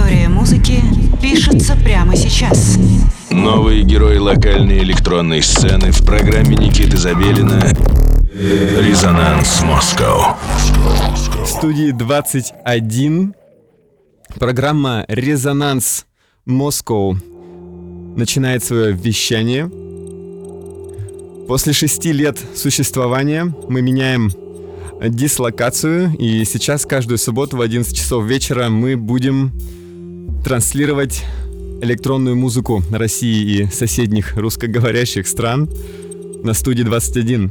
История музыки пишется прямо сейчас. Новые герои локальной электронной сцены в программе Никиты Забелина «Резонанс Москва». В студии 21 программа «Резонанс Москва» начинает свое вещание. После шести лет существования мы меняем дислокацию, и сейчас каждую субботу в 11 часов вечера мы будем транслировать электронную музыку России и соседних русскоговорящих стран на студии 21.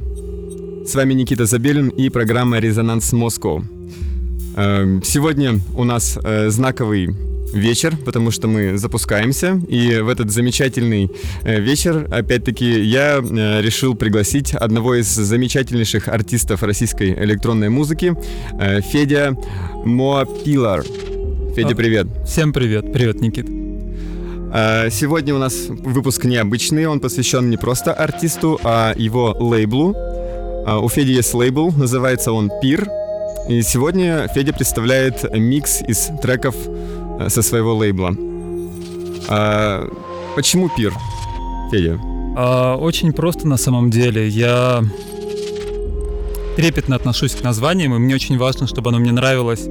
С вами Никита Забелин и программа «Резонанс Москва». Эм, сегодня у нас э, знаковый вечер, потому что мы запускаемся. И в этот замечательный э, вечер, опять-таки, я э, решил пригласить одного из замечательнейших артистов российской электронной музыки, э, Федя Моапилар. Федя, привет. Всем привет. Привет, Никит. Сегодня у нас выпуск необычный, он посвящен не просто артисту, а его лейблу. У Феди есть лейбл, называется он Пир. И сегодня Федя представляет микс из треков Э, со своего лейбла. А, почему пир, Федя? А, очень просто на самом деле. Я трепетно отношусь к названиям, и мне очень важно, чтобы оно мне нравилось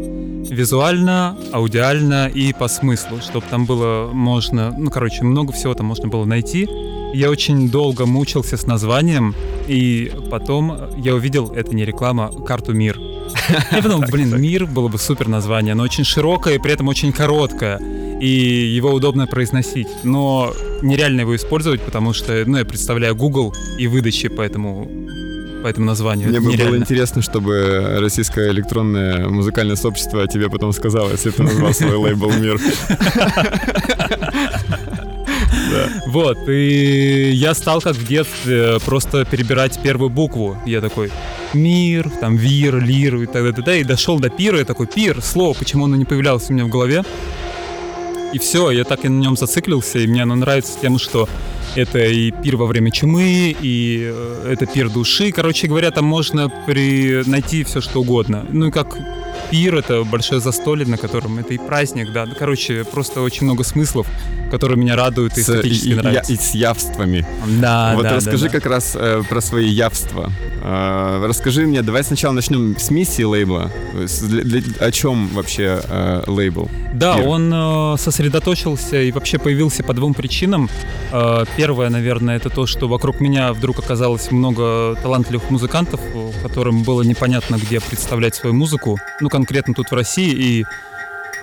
визуально, аудиально и по смыслу, чтобы там было можно, ну, короче, много всего там можно было найти. Я очень долго мучился с названием, и потом я увидел, это не реклама, карту «Мир». Я подумал, блин, «Мир» было бы супер название, но очень широкое и при этом очень короткое. И его удобно произносить, но нереально его использовать, потому что, ну, я представляю Google и выдачи по этому по этому названию. Мне бы было интересно, чтобы российское электронное музыкальное сообщество тебе потом сказало, если ты назвал свой лейбл «Мир». Вот, и я стал как в детстве просто перебирать первую букву. Я такой, мир, там, вир, лир и так далее, и дошел до пира, я такой, пир, слово, почему оно не появлялось у меня в голове. И все, я так и на нем зациклился, и мне оно нравится тем, что это и пир во время чумы, и э, это пир души. Короче говоря, там можно при... найти все что угодно. Ну и как пир, это большое застолье, на котором это и праздник, да. Короче, просто очень много смыслов, которые меня радуют и эстетически нравятся. И, и с явствами. Да, Вот да, расскажи да, да. как раз э, про свои явства. Э, расскажи мне, давай сначала начнем с миссии лейбла. Для, для, о чем вообще э, лейбл? Да, Пир? он э, сосредоточился и вообще появился по двум причинам. Э, первое, наверное, это то, что вокруг меня вдруг оказалось много талантливых музыкантов, которым было непонятно, где представлять свою музыку. Ну, конкретно тут в России, и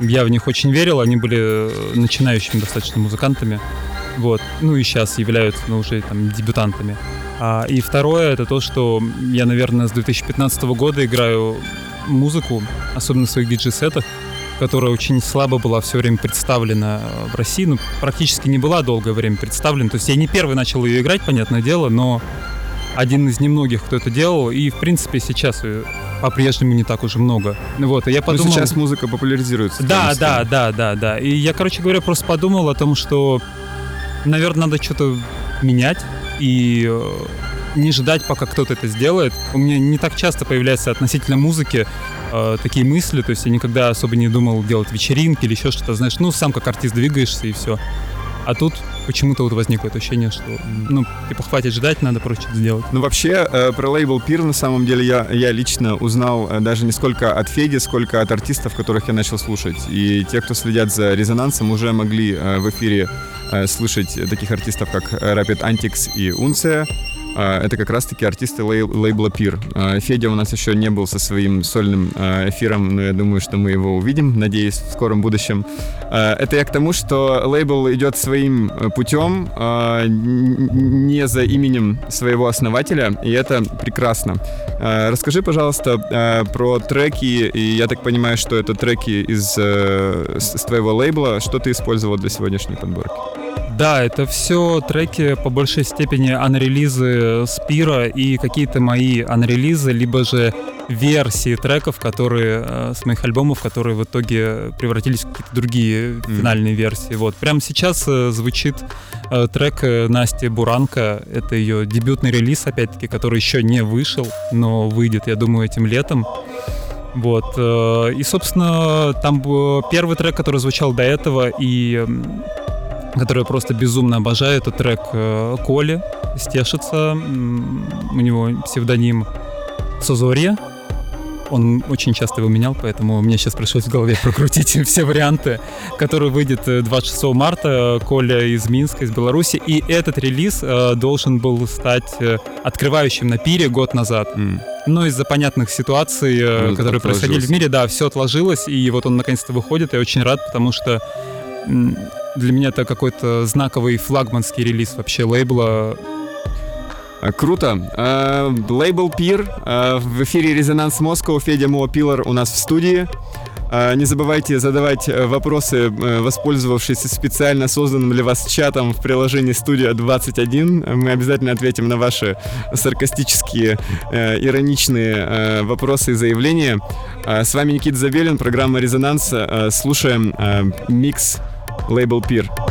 я в них очень верил, они были э, начинающими достаточно музыкантами. Вот. Ну и сейчас являются ну, уже там дебютантами. А, и второе, это то, что я, наверное, с 2015 года играю музыку, особенно в своих диджей-сетах, которая очень слабо была все время представлена э, в России, ну, практически не была долгое время представлена. То есть я не первый начал ее играть, понятное дело, но один из немногих, кто это делал, и, в принципе, сейчас ее по-прежнему не так уже много. Вот, и я подумал... Ну, сейчас музыка популяризируется. Да, да, да, да, да. И я, короче говоря, просто подумал о том, что, наверное, надо что-то менять и э, не ждать, пока кто-то это сделает. У меня не так часто появляется относительно музыки э, такие мысли, то есть я никогда особо не думал делать вечеринки или еще что-то, знаешь, ну, сам как артист двигаешься и все. А тут почему-то вот возникло это ощущение, что, ну, типа, хватит ждать, надо что-то сделать. Ну, вообще, э, про лейбл Пир, на самом деле, я, я лично узнал э, даже не сколько от Феди, сколько от артистов, которых я начал слушать. И те, кто следят за резонансом, уже могли э, в эфире э, слышать таких артистов, как Rapid Antics и Унция. Э, Это как раз-таки артисты лей- лейбла Пир. Э, Федя у нас еще не был со своим сольным э, эфиром, но я думаю, что мы его увидим, надеюсь, в скором будущем. Это я к тому, что лейбл идет своим э, путем, не за именем своего основателя, и это прекрасно. Расскажи, пожалуйста, про треки, и я так понимаю, что это треки из э, с твоего лейбла. Что ты использовал для сегодняшней подборки? Да, это все треки по большей степени анрелизы Спира и какие-то мои анрелизы, либо же версии треков, которые э, с моих альбомов, которые в итоге превратились в какие-то другие финальные версии. Вот прямо сейчас э, звучит э, трек Насти Буранка. Это ее дебютный релиз, опять-таки, который еще не вышел, но выйдет, я думаю, этим летом. Вот. И, собственно, там был первый трек, который звучал до этого, и который я просто безумно обожаю, это трек э, Коли Стешица. М, У него псевдоним Созорье. Он очень часто его менял, поэтому мне сейчас пришлось в голове прокрутить все варианты, который выйдет э, 26 марта. Коля из Минска, из Беларуси. И этот релиз э, должен был стать э, открывающим на пире год назад. Но из-за понятных ситуаций, э, Ну, которые происходили в мире, да, все отложилось, и вот он наконец-то выходит. Я очень рад, потому что для меня это какой-то знаковый флагманский релиз вообще лейбла. А, Круто. А, Лейбл Пир. а, В эфире Резонанс Москва. Федя Моа Пилар у нас в студии. Не забывайте задавать э, вопросы, э, воспользовавшись специально созданным для вас чатом в приложении Студия 21. Мы обязательно ответим на ваши саркастические, э, ироничные вопросы и заявления. С вами Никита Забелин, программа «Резонанс». Слушаем микс Лейбл Пир.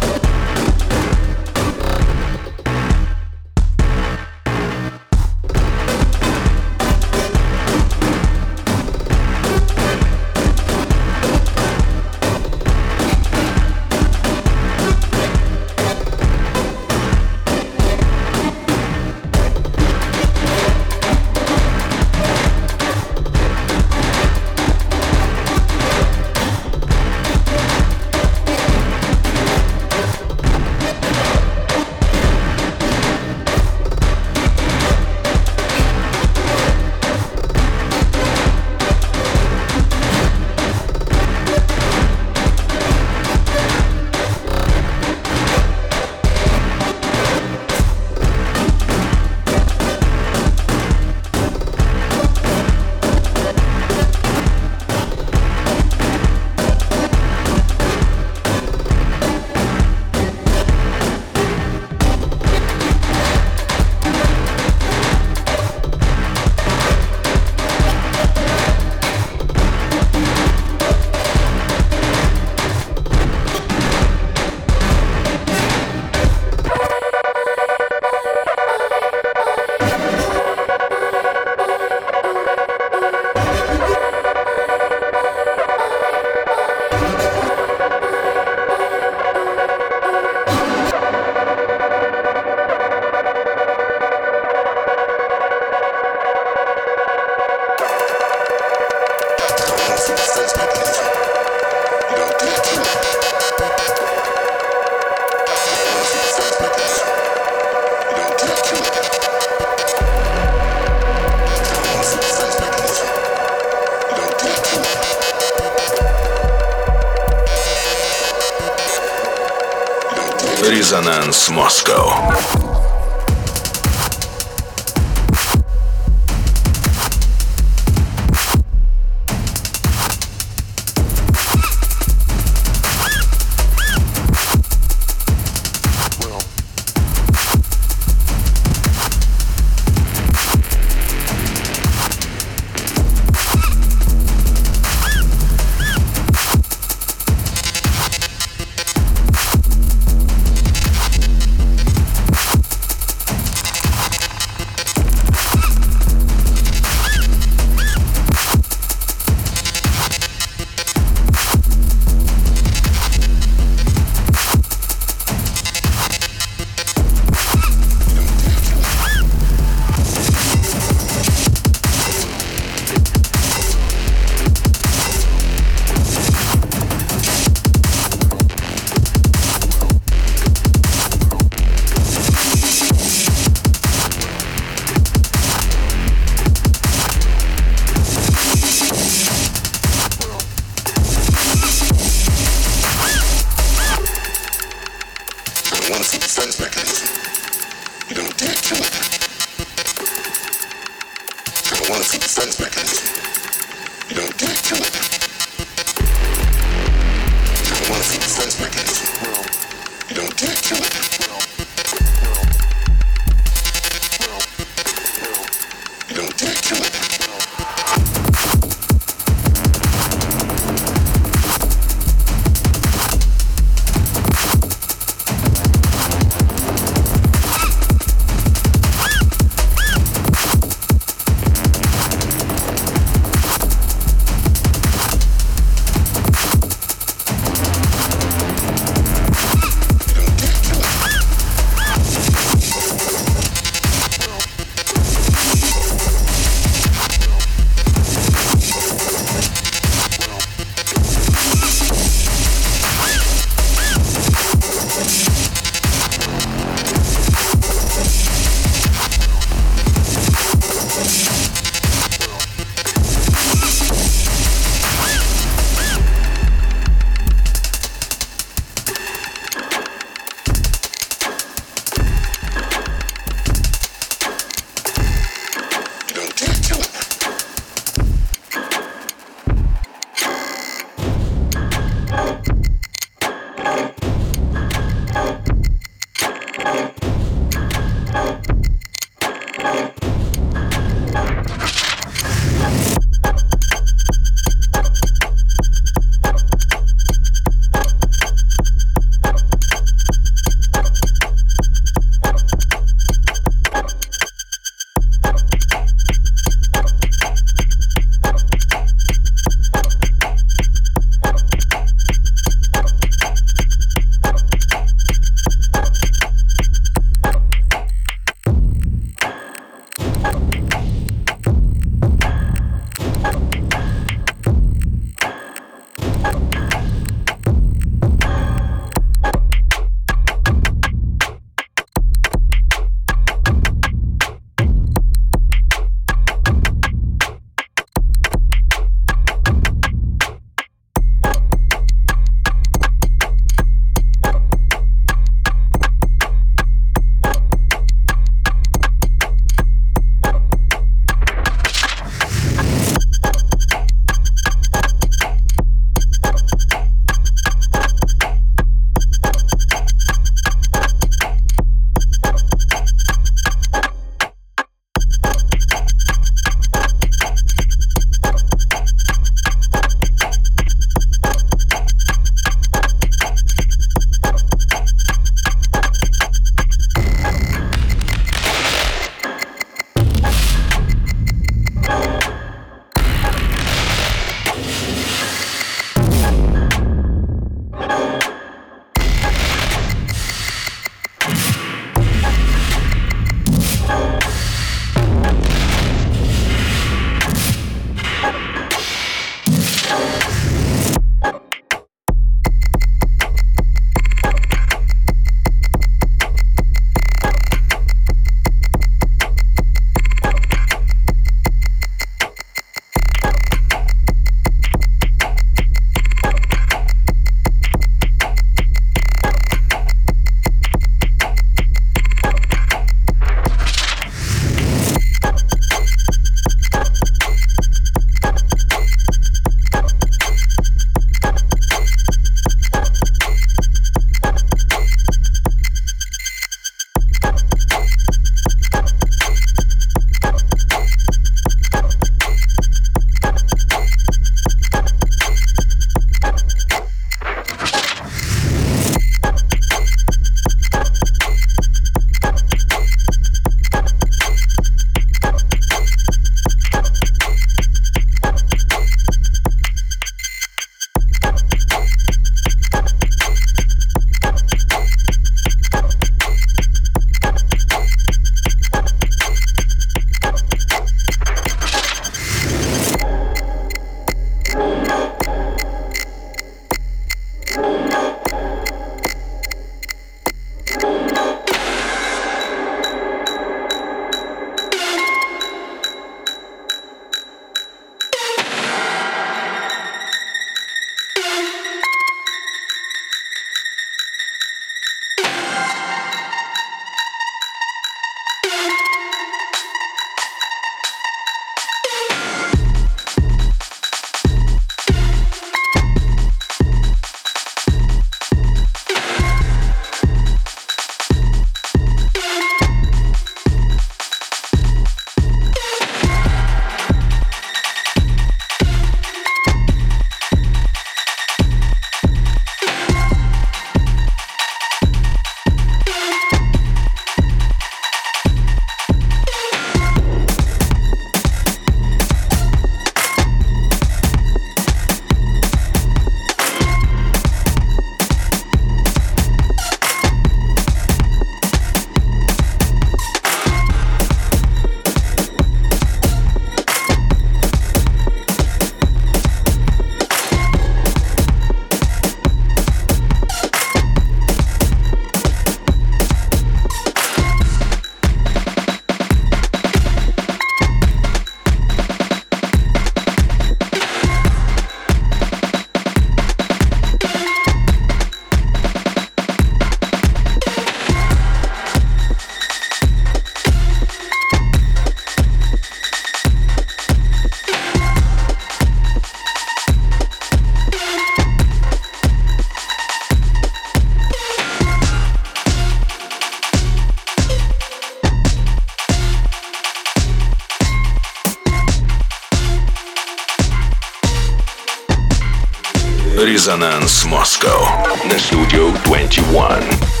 Москва на студию 21.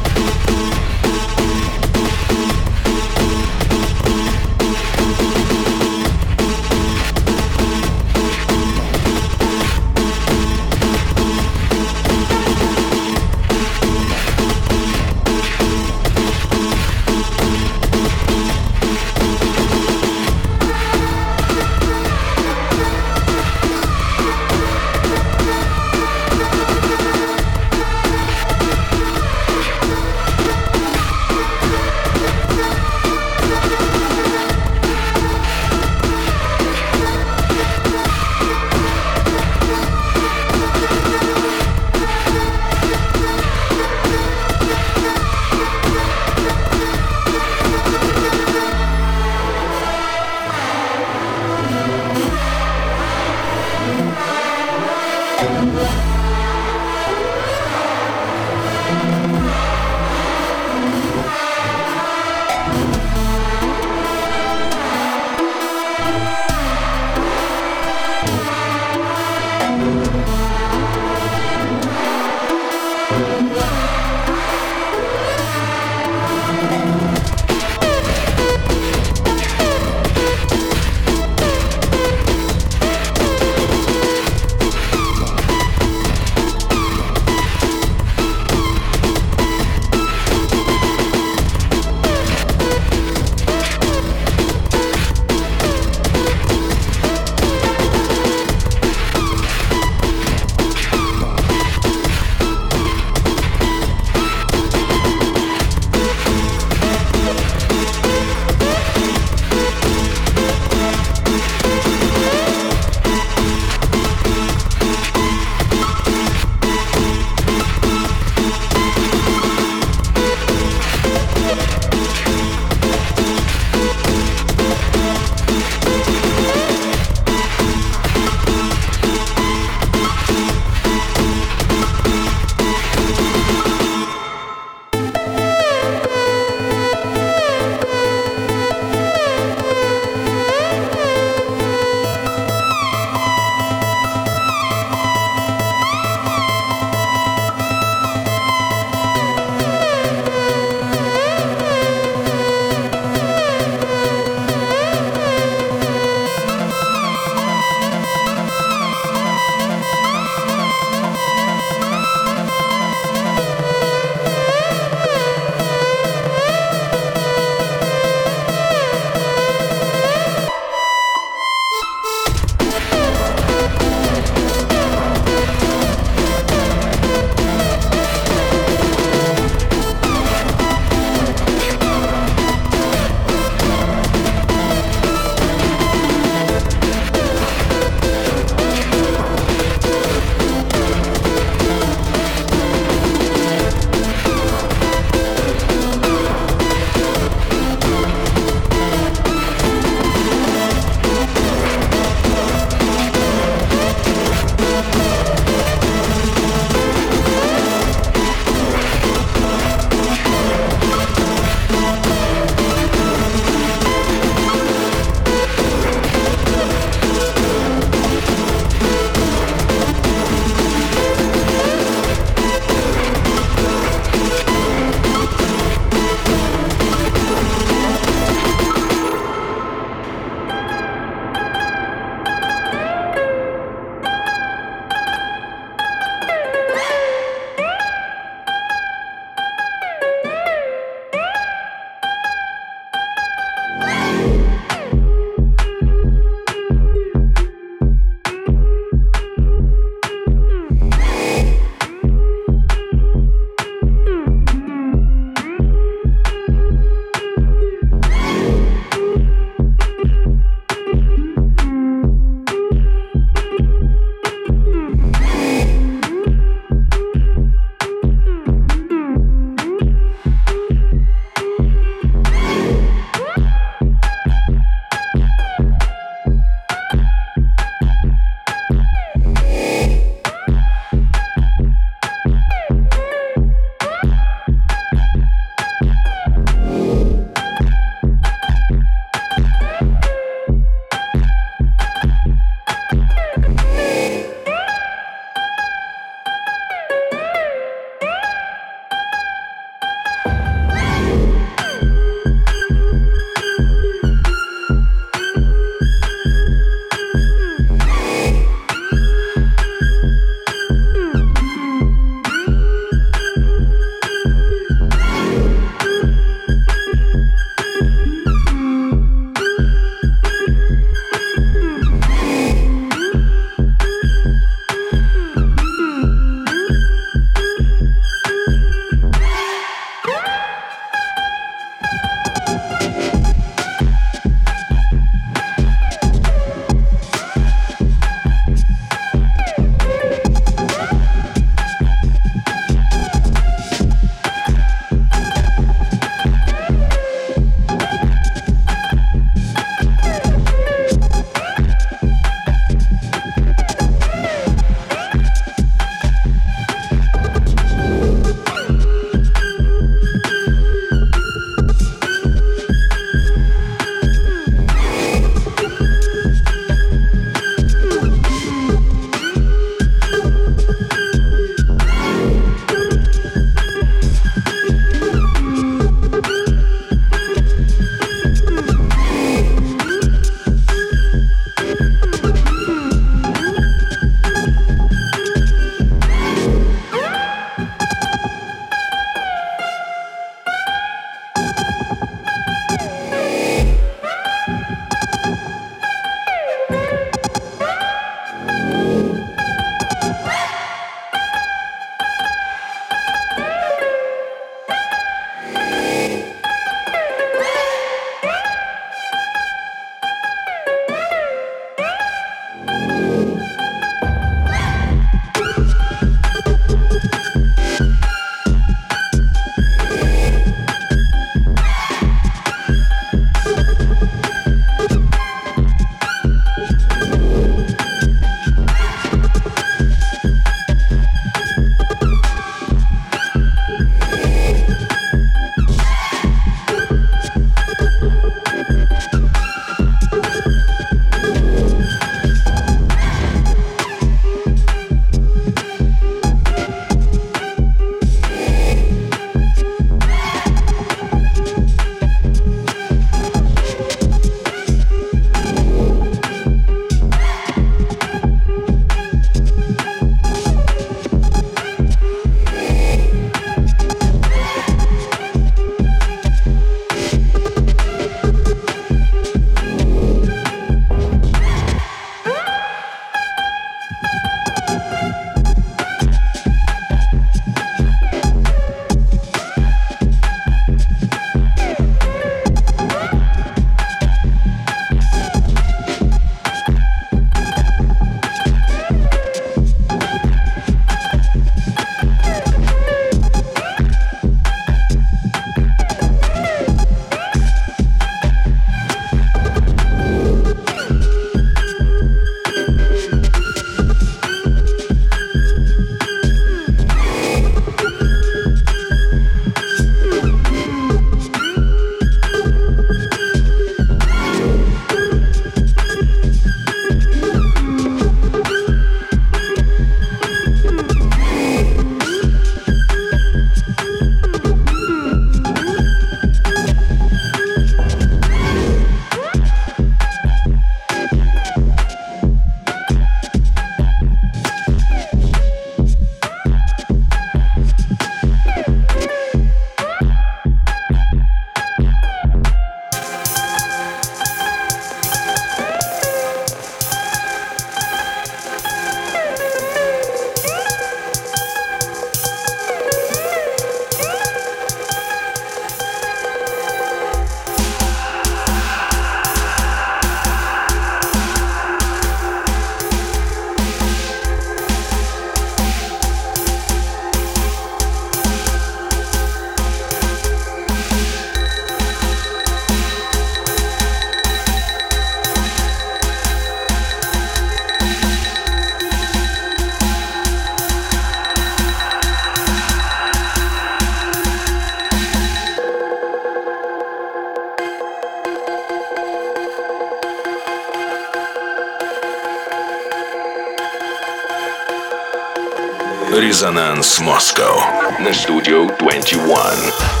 Резонанс Москва на студию 21.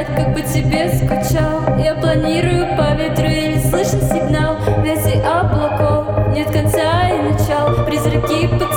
знает, как бы тебе скучал. Я планирую по ветру или слышен сигнал. Вязи облаков, нет конца и начал. Призраки под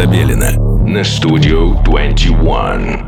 Забелина на Studio 21.